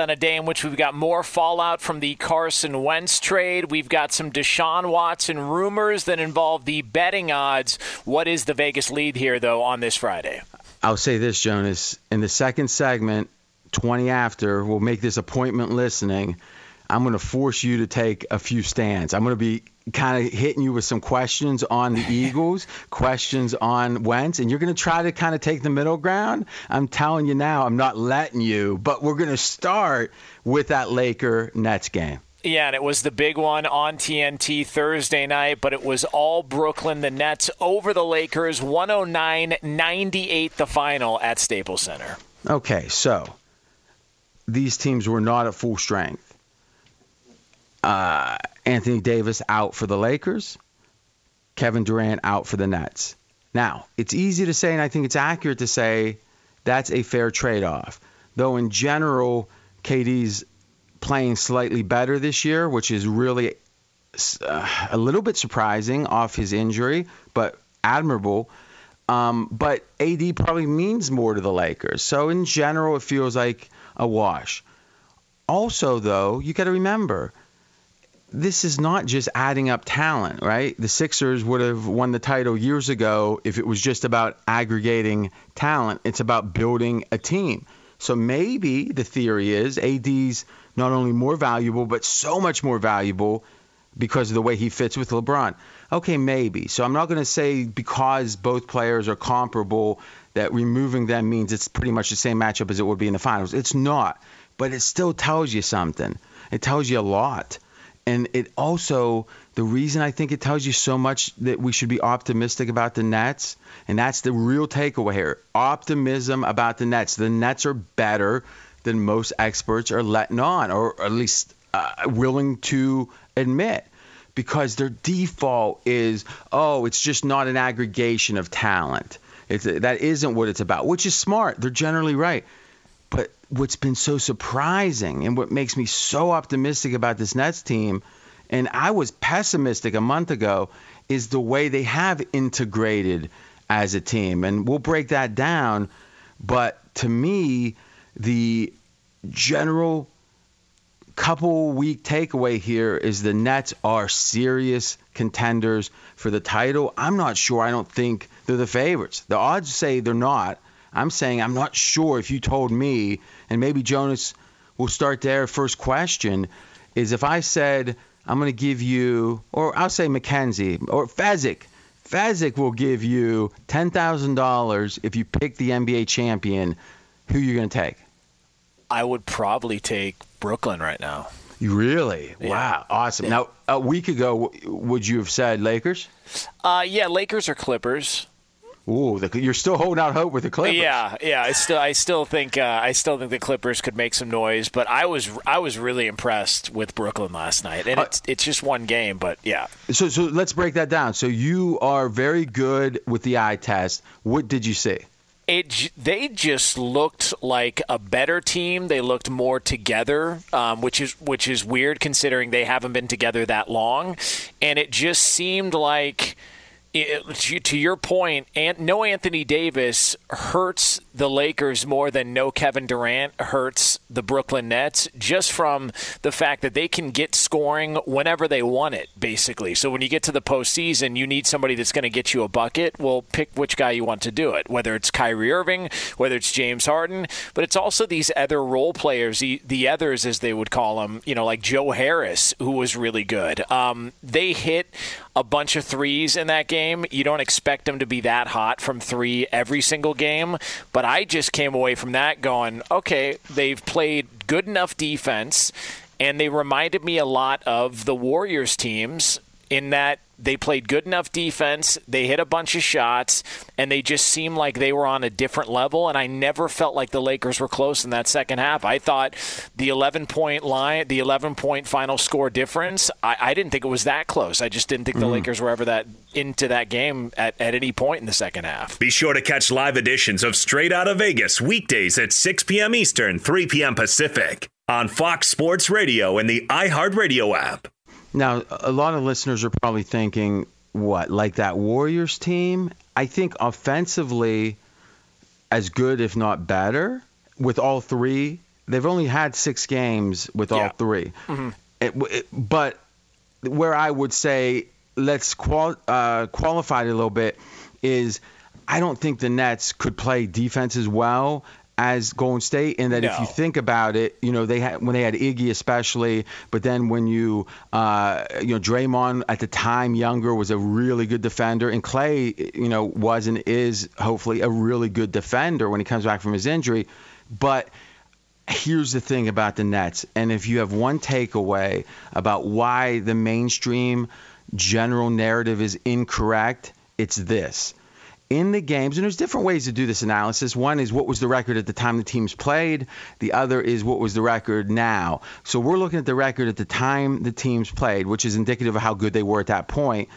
On a day in which we've got more fallout from the Carson Wentz trade. We've got some Deshaun Watson rumors that involve the betting odds. What is the Vegas lead here, though, on this Friday? I'll say this, Jonas. In the second segment, 20 after, we'll make this appointment listening. I'm going to force you to take a few stands. I'm going to be kind of hitting you with some questions on the Eagles, questions on Wentz, and you're going to try to kind of take the middle ground. I'm telling you now, I'm not letting you, but we're going to start with that Laker Nets game. Yeah, and it was the big one on TNT Thursday night, but it was all Brooklyn, the Nets over the Lakers, 109 98 the final at Staples Center. Okay, so these teams were not at full strength. Uh, Anthony Davis out for the Lakers, Kevin Durant out for the Nets. Now, it's easy to say, and I think it's accurate to say that's a fair trade off. Though, in general, KD's playing slightly better this year, which is really uh, a little bit surprising off his injury, but admirable. Um, but AD probably means more to the Lakers. So in general, it feels like a wash. Also, though, you got to remember this is not just adding up talent, right? The Sixers would have won the title years ago if it was just about aggregating talent. It's about building a team. So maybe the theory is AD's not only more valuable, but so much more valuable because of the way he fits with LeBron. Okay, maybe. So I'm not going to say because both players are comparable that removing them means it's pretty much the same matchup as it would be in the finals. It's not. But it still tells you something. It tells you a lot. And it also, the reason I think it tells you so much that we should be optimistic about the Nets, and that's the real takeaway here optimism about the Nets. The Nets are better than most experts are letting on, or at least uh, willing to admit. Because their default is, oh, it's just not an aggregation of talent. It's, that isn't what it's about, which is smart. They're generally right. What's been so surprising and what makes me so optimistic about this Nets team, and I was pessimistic a month ago, is the way they have integrated as a team. And we'll break that down. But to me, the general couple week takeaway here is the Nets are serious contenders for the title. I'm not sure. I don't think they're the favorites. The odds say they're not. I'm saying I'm not sure if you told me, and maybe Jonas will start there. First question is if I said I'm going to give you, or I'll say McKenzie or Fezzik. Fezzik will give you $10,000 if you pick the NBA champion. Who you're going to take? I would probably take Brooklyn right now. You really? Yeah. Wow, awesome. Now, a week ago, would you have said Lakers? Uh, yeah, Lakers or Clippers. Ooh, the, you're still holding out hope with the Clippers. Yeah, yeah. I still, I still think, uh, I still think the Clippers could make some noise. But I was, I was really impressed with Brooklyn last night, and Uh, it's, it's just one game. But yeah, So, so let's break that down. So you are very good with the eye test. What did you see? it, they just looked like a better team. They looked more together, um, which is, which is weird considering they haven't been together that long, and it just seemed like it, to, your point, no Anthony Davis hurts the Lakers more than no Kevin Durant hurts the Brooklyn Nets, just from the fact that they can get scoring whenever they want it, basically. So when you get to the postseason, you need somebody that's going to get you a bucket. Well, pick which guy you want to do it, whether it's Kyrie Irving, whether it's James Harden, but it's also these other role players, the, the others as they would call them, you know, like Joe Harris, who was really good. Um, they hit a bunch of threes in that game. You don't expect them to be that hot from three every single game, but I just came away from that going, okay, they've played good enough defense, and they reminded me a lot of the Warriors teams in that they played good enough defense, they hit a bunch of shots, and they just seemed like they were on a different level. And I never felt like the Lakers were close in that second half. I thought the 11 point line, the 11 point final score difference, I, I didn't think it was that close. I just didn't think the mm-hmm. Lakers were ever that into that game at, at any point in the second half. Be sure to catch live editions of Straight Outta Vegas weekdays at 6 p.m. Eastern, 3 p.m. Pacific on Fox Sports Radio and the iHeartRadio app. Now, a lot of listeners are probably thinking, what, like that Warriors team? I think offensively, as good, if not better, with all three. They've only had six games with all Yeah. 3 It- it- but where I would say, let's qual- uh, qualify it a little bit, is I don't think the Nets could play defense as well as Golden State. and that, if you think about it, you know they had when they had Iggy especially, but then when you uh, you know Draymond at the time younger was a really good defender, and Clay you know was and is hopefully a really good defender when he comes back from his injury, but here's the thing about the Nets, and if you have one takeaway about why the mainstream general narrative is incorrect, it's this. In the games, and there's different ways to do this analysis. One is what was the record at the time the teams played. The other is what was the record now. So we're looking at the record at the time the teams played, which is indicative of how good they were at that point.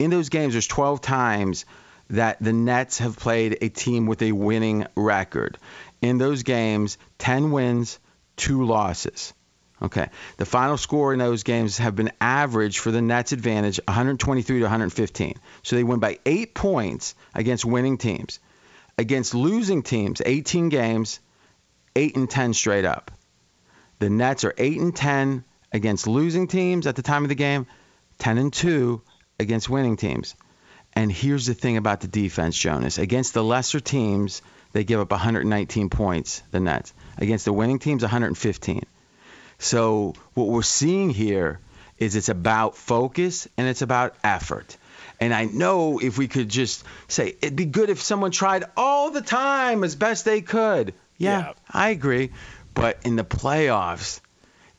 In those games, there's 12 times that the Nets have played a team with a winning record. In those games, 10 wins, two losses. Okay. The final score in those games have been average for the Nets advantage 123 to 115. So they win by 8 points against winning teams. Against losing teams, 18 games, 8 and 10 straight up. The Nets are 8 and 10 against losing teams at the time of the game, 10 and 2 against winning teams. And here's the thing about the defense, Jonas. Against the lesser teams, they give up 119 points, the Nets. Against the winning teams, 115. So what we're seeing here is it's about focus and it's about effort. And I know if we could just say it'd be good if someone tried all the time as best they could. Yeah, Yeah. I agree. But in the playoffs,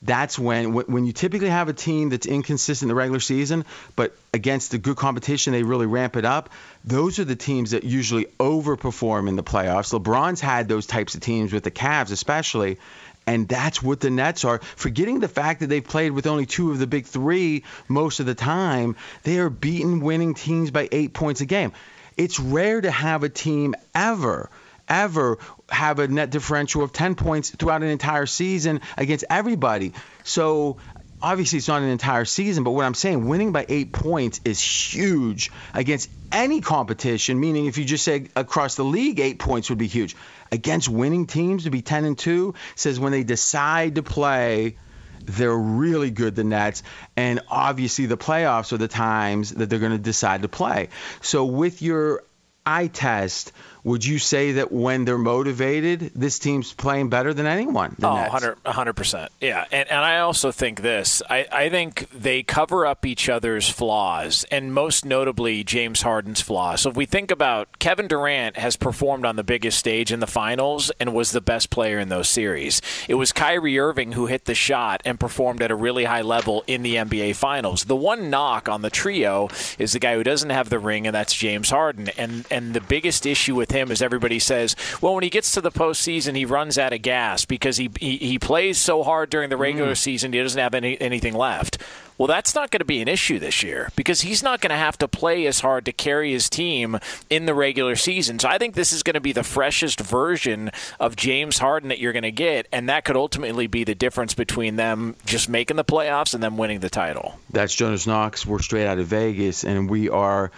that's when when you typically have a team that's inconsistent in the regular season, but against the good competition they really ramp it up. Those are the teams that usually overperform in the playoffs. LeBron's had those types of teams with the Cavs especially, and that's what the Nets are. Forgetting the fact that they've played with only two of the big 3 most of the time, they are beating winning teams by 8 points a game. It's rare to have a team ever ever have a net differential of 10 points throughout an entire season against everybody. So obviously it's not an entire season, but what I'm saying, winning by eight points is huge against any competition. Meaning, if you just say across the league, eight points would be huge. Against winning teams to be 10 and two says when they decide to play. They're really good, the Nets, and obviously the playoffs are the times that they're going to decide to play. So, with your eye test, would you say that when they're motivated, this team's playing better than anyone? The Oh, Nets? 100 100%. Yeah. And, and I also think this I, I think they cover up each other's flaws, and most notably James Harden's flaws. So if we think about Kevin Durant has performed on the biggest stage in the finals and was the best player in those series. It was Kyrie Irving who hit the shot and performed at a really high level in the NBA finals. The one knock on the trio is the guy who doesn't have the ring, and that's James Harden. And and the biggest issue with him is everybody says, well, when he gets to the postseason, he runs out of gas because he he, he plays so hard during the regular mm. season, he doesn't have any, anything left. Well, that's not going to be an issue this year because he's not going to have to play as hard to carry his team in the regular season. So I think this is going to be the freshest version of James Harden that you're going to get, and that could ultimately be the difference between them just making the playoffs and them winning the title. That's Jonas Knox. We're straight out of Vegas, and we are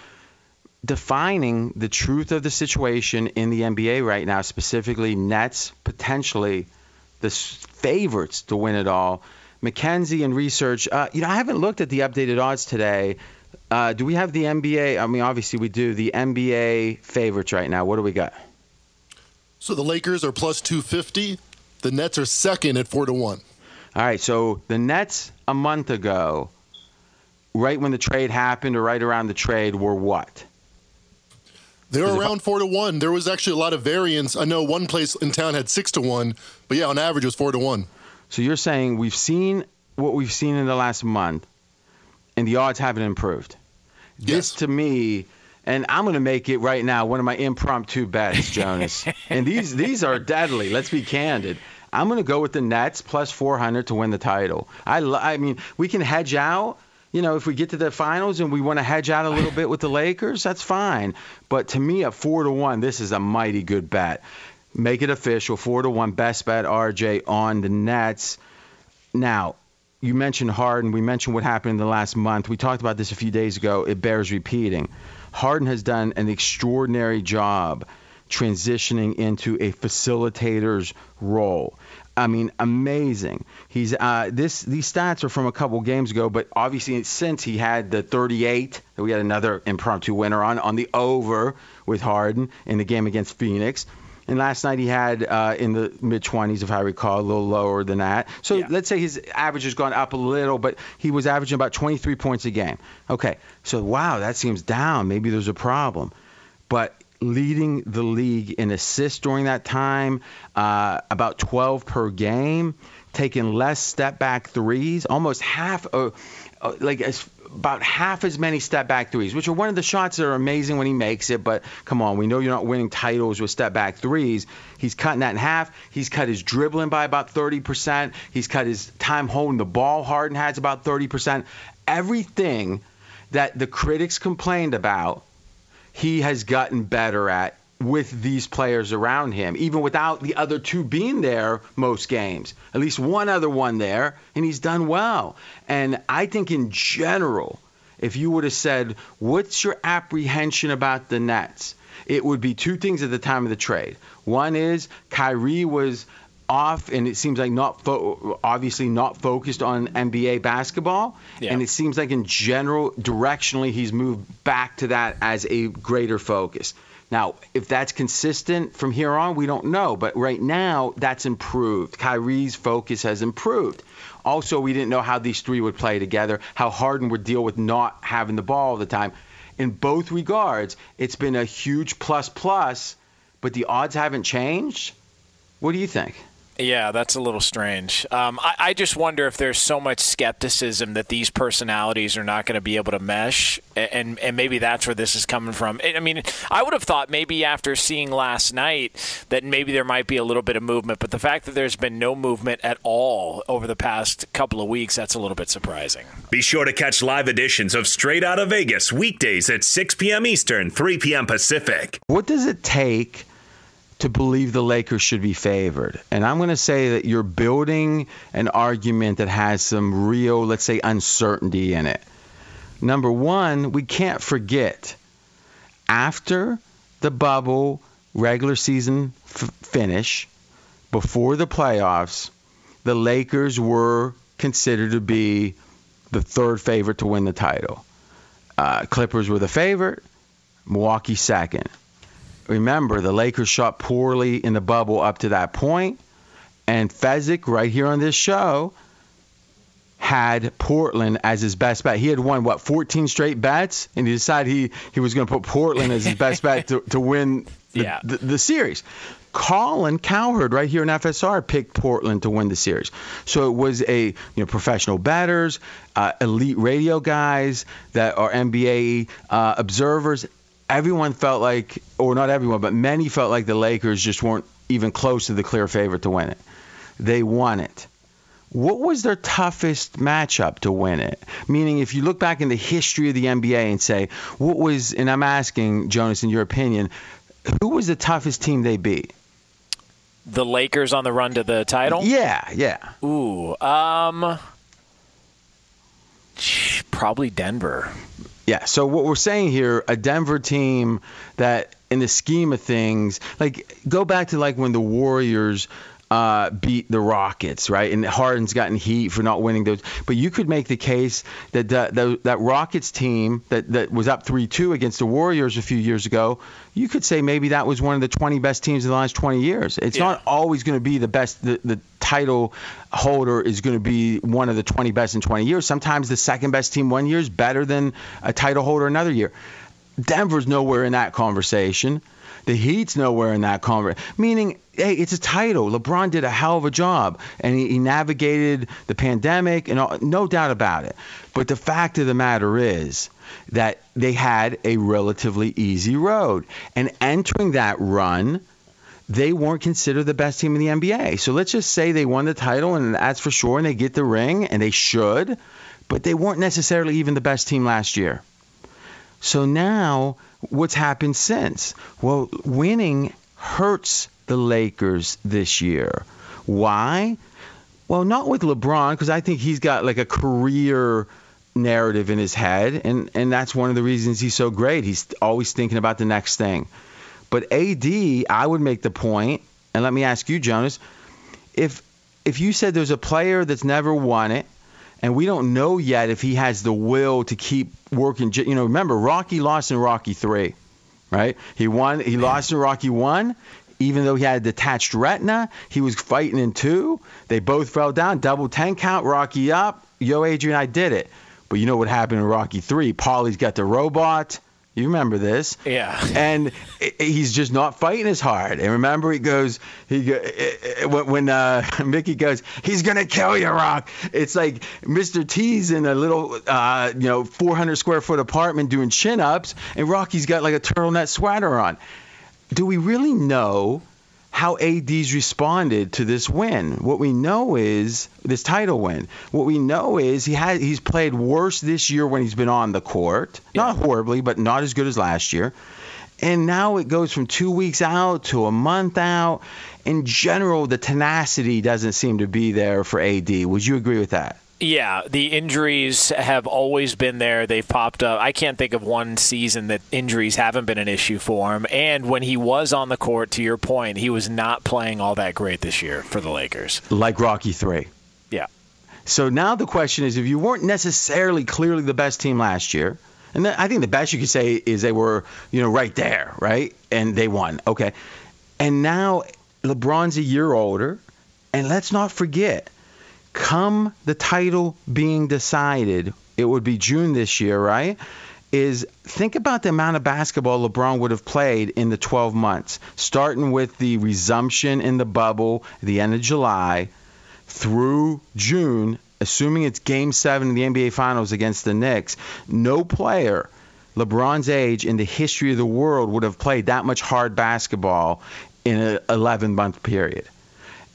defining the truth of the situation in the NBA right now, specifically Nets potentially the favorites to win it all. Mackenzie and research. Uh, you know, I haven't looked at the updated odds today. Uh, do we have the NBA? I mean, obviously we do. The NBA favorites right now. What do we got? So the Lakers are plus 250. The Nets are second at 4 to 1. All right, so the Nets a month ago, right when the trade happened or right around the trade, were what? They were around 4 to 1. There was actually a lot of variance. I know one place in town had 6 to 1, but yeah, on average it was 4 to 1. So you're saying we've seen what we've seen in the last month, and the odds haven't improved. This Yes. to me, and I'm going to make it right now one of my impromptu bets, Jonas. and these these are deadly. Let's be candid. I'm going to go with the Nets plus 400 to win the title. I I mean, we can hedge out. You know, if we get to the finals and we want to hedge out a little bit with the Lakers, that's fine. But to me, at four to one, this is a mighty good bet. Make it official. Four to one, best bet, RJ on the Nets. Now, you mentioned Harden. We mentioned what happened in the last month. We talked about this a few days ago. It bears repeating. Harden has done an extraordinary job transitioning into a facilitator's role. I mean, amazing. He's uh, this. These stats are from a couple games ago, but obviously since he had the 38, we had another impromptu winner on on the over with Harden in the game against Phoenix. And last night he had uh, in the mid 20s, if I recall, a little lower than that. So Yeah. let's say his average has gone up a little, but he was averaging about 23 points a game. Okay, so wow, that seems down. Maybe there's a problem. But leading the league in assists during that time, uh, about 12 per game, taking less step back threes, almost half, uh, like as, about half as many step back threes, which are one of the shots that are amazing when he makes it. But come on, we know you're not winning titles with step back threes. He's cutting that in half. He's cut his dribbling by about 30%. He's cut his time holding the ball. Harden has about 30%. Everything that the critics complained about he has gotten better at with these players around him, even without the other two being there most games. At least one other one there, and he's done well. And I think in general, if you would have said, What's your apprehension about the Nets? It would be two things at the time of the trade. One is Kyrie was off, and it seems like not fo- obviously not focused on NBA basketball. Yeah. And it seems like in general, directionally, he's moved back to that as a greater focus. Now, if that's consistent from here on, we don't know. But right now, that's improved. Kyrie's focus has improved. Also, we didn't know how these three would play together, how Harden would deal with not having the ball all the time. In both regards, it's been a huge plus plus, but the odds haven't changed. What do you think? Yeah, that's a little strange. Um, I, I just wonder if there's so much skepticism that these personalities are not going to be able to mesh, and and maybe that's where this is coming from. I I mean, I would have thought maybe after seeing last night that maybe there might be a little bit of movement, but the fact that there's been no movement at all over the past couple of weeks, that's a little bit surprising. Be sure to catch live editions of Straight Outta Vegas weekdays at 6 p.m. Eastern, 3 p.m. Pacific. What does it take to believe the Lakers should be favored? And I'm going to say that you're building an argument that has some real, let's say, uncertainty in it. Number one, we can't forget after the bubble regular season f- finish, before the playoffs, the Lakers were considered to be the third favorite to win the title. Uh, Clippers were the favorite, Milwaukee second remember the Lakers shot poorly in the bubble up to that point, and Fezzik right here on this show had Portland as his best bet. He had won what 14 straight bets, and he decided he he was going to put Portland as his best bet to, to win the, Yeah. the, the series. Colin Cowherd right here in FSR picked Portland to win the series. So it was a you know professional batters, uh, elite radio guys that are NBA uh, observers. Everyone felt like, or not everyone, but many felt like the Lakers just weren't even close to the clear favorite to win it. They won it. What was their toughest matchup to win it? Meaning, if you look back in the history of the NBA and say, what was, and I'm asking, Jonas, in your opinion, who was the toughest team they beat? The Lakers on the run to the title. Yeah, yeah. Ooh, um, probably Denver. Yeah. So what we're saying here, a Denver team that, in the scheme of things, like go back to like when the Warriors uh, beat the Rockets, right? And Harden's gotten heat for not winning those. But you could make the case that that, that, that Rockets team that, that was up 3-2 against the Warriors a few years ago, you could say maybe that was one of the 20 best teams in the last 20 years. It's Yeah. not always going to be the best. The, the title holder is going to be one of the 20 best in 20 years. Sometimes the second best team one year is better than a title holder another year. Denver's nowhere in that conversation. The Heat's nowhere in that conversation. Meaning, hey, it's a title. LeBron did a hell of a job, and he, he navigated the pandemic, and all, no doubt about it. But the fact of the matter is that they had a relatively easy road, and entering that run, they weren't considered the best team in the NBA. So let's just say they won the title, and that's for sure, and they get the ring, and they should, but they weren't necessarily even the best team last year. So now, what's happened since? Well, winning hurts the Lakers this year. Why? Well, not with LeBron, because I think he's got like a career narrative in his head, and, and that's one of the reasons he's so great. He's always thinking about the next thing. But AD, I would make the point, and let me ask you, Jonas, if if you said there's a player that's never won it, and we don't know yet if he has the will to keep working. You know, remember Rocky lost in Rocky three, right? He won. He lost in Rocky one. Even though he had a detached retina, he was fighting in two. They both fell down. Double ten count. Rocky up. Yo, Adrian, I did it. But you know what happened in Rocky three? Paulie's got the robot. You remember this? Yeah. and he's just not fighting as hard. And remember, he goes, he go, when when, uh, Mickey goes, he's gonna kill you, Rock. It's like Mr. T's in a little, uh, you know, 400 square foot apartment doing chin ups, and Rocky's got like a turtleneck sweater on. Do we really know? How AD's responded to this win. What we know is this title win. What we know is he had he's played worse this year when he's been on the court. Not horribly, but not as good as last year. And now it goes from two weeks out to a month out. In general, the tenacity doesn't seem to be there for AD. Would you agree with that? Yeah, the injuries have always been there. They've popped up. I can't think of one season that injuries haven't been an issue for him. And when he was on the court, to your point, he was not playing all that great this year for the Lakers. Like Rocky 3. Yeah. So now the question is if you weren't necessarily clearly the best team last year, and I think the best you could say is they were, you know, right there, right? And they won. Okay. And now LeBron's a year older, and let's not forget, come the title being decided, it would be June this year, right? Is think about the amount of basketball LeBron would have played in the 12 months, starting with the resumption in the bubble, the end of July, through June, assuming it's game seven in the NBA Finals against the Knicks, no player LeBron's age in the history of the world would have played that much hard basketball in an 11 month period.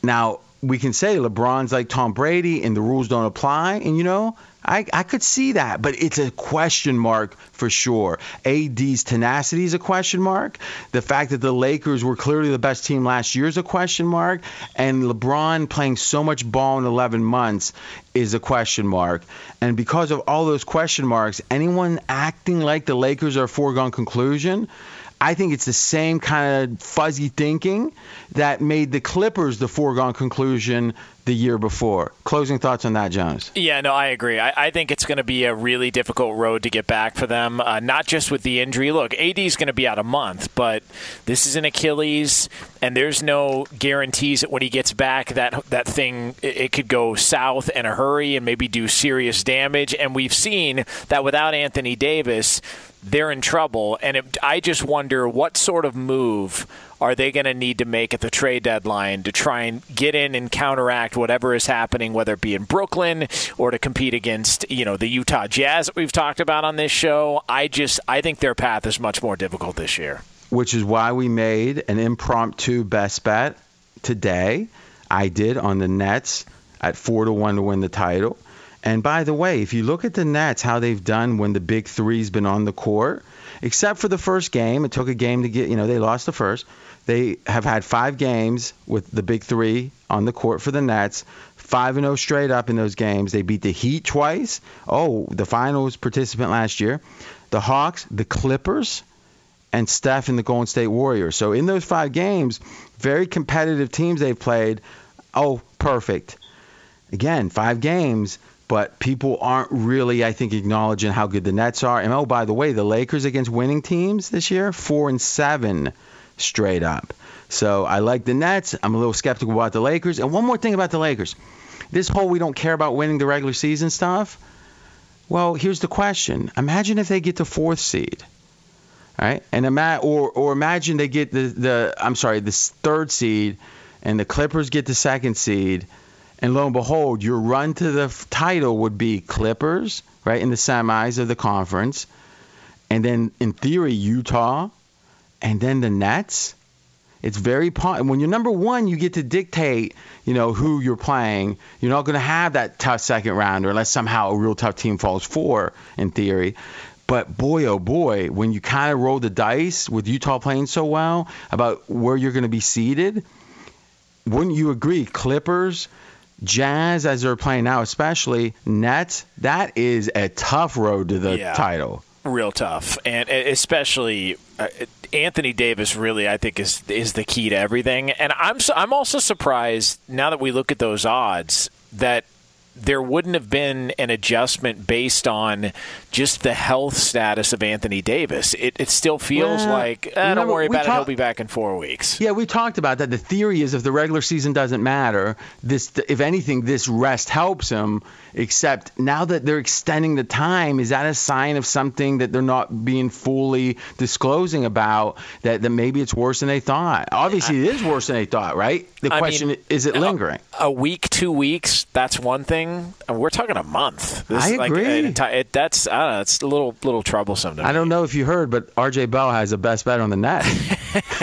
Now, we can say LeBron's like Tom Brady and the rules don't apply, and you know, I, I could see that, but it's a question mark for sure. AD's tenacity is a question mark. The fact that the Lakers were clearly the best team last year is a question mark. And LeBron playing so much ball in 11 months is a question mark. And because of all those question marks, anyone acting like the Lakers are a foregone conclusion, I think it's the same kind of fuzzy thinking that made the Clippers the foregone conclusion the year before. Closing thoughts on that, Jonas? Yeah, no, I agree. I, I think it's going to be a really difficult road to get back for them, uh, not just with the injury. Look, AD is going to be out a month, but this is an Achilles, and there's no guarantees that when he gets back, that that thing it, it could go south in a hurry and maybe do serious damage. And we've seen that without Anthony Davis, they're in trouble. And it, I just wonder what sort of move are they going to need to make at the trade deadline to try and get in and counteract whatever is happening, whether it be in Brooklyn or to compete against you know the Utah Jazz that we've talked about on this show? I just I think their path is much more difficult this year. Which is why we made an impromptu best bet today. I did on the Nets at four to one to win the title. And by the way, if you look at the Nets, how they've done when the big three's been on the court, except for the first game, it took a game to get, you know, they lost the first. They have had five games with the big three on the court for the Nets. Five and zero straight up in those games. They beat the Heat twice. Oh, the finals participant last year. The Hawks, the Clippers, and Steph and the Golden State Warriors. So in those five games, very competitive teams they've played. Oh, perfect. Again, five games, but people aren't really, I think, acknowledging how good the Nets are. And oh, by the way, the Lakers against winning teams this year, four and seven straight up. So I like the Nets. I'm a little skeptical about the Lakers. And one more thing about the Lakers. This whole we don't care about winning the regular season stuff. Well, here's the question. Imagine if they get the fourth seed. Right? And ima- or or imagine they get the, the I'm sorry, the third seed and the Clippers get the second seed. And lo and behold, your run to the f- title would be Clippers, right, in the semis of the conference. And then in theory, Utah, and then the Nets. It's very when you're number one, you get to dictate, you know, who you're playing. You're not going to have that tough second rounder unless somehow a real tough team falls four, in theory. But boy, oh boy, when you kind of roll the dice with Utah playing so well about where you're going to be seated, wouldn't you agree? Clippers, Jazz, as they're playing now, especially Nets, that is a tough road to the Yeah. title. real tough, and especially uh, Anthony Davis. Really, I think is is the key to everything. And I'm I'm also surprised now that we look at those odds that there wouldn't have been an adjustment based on just the health status of Anthony Davis. It, it still feels Well, like eh, don't remember, worry we about it. He'll be back in four weeks. Yeah, we talked about that. The theory is if the regular season doesn't matter, this, if anything, this rest helps him. Except now that they're extending the time, is that a sign of something that they're not being fully disclosing about? That, that maybe it's worse than they thought. Obviously, it is worse than they thought, right? The I question mean, is, it lingering? A week, two weeks, that's one thing. And We're talking a month. This I like agree. an it, that's I don't know. It's a little little troublesome to me. I don't know if you heard, but R.J. Bell has a best bet on the net.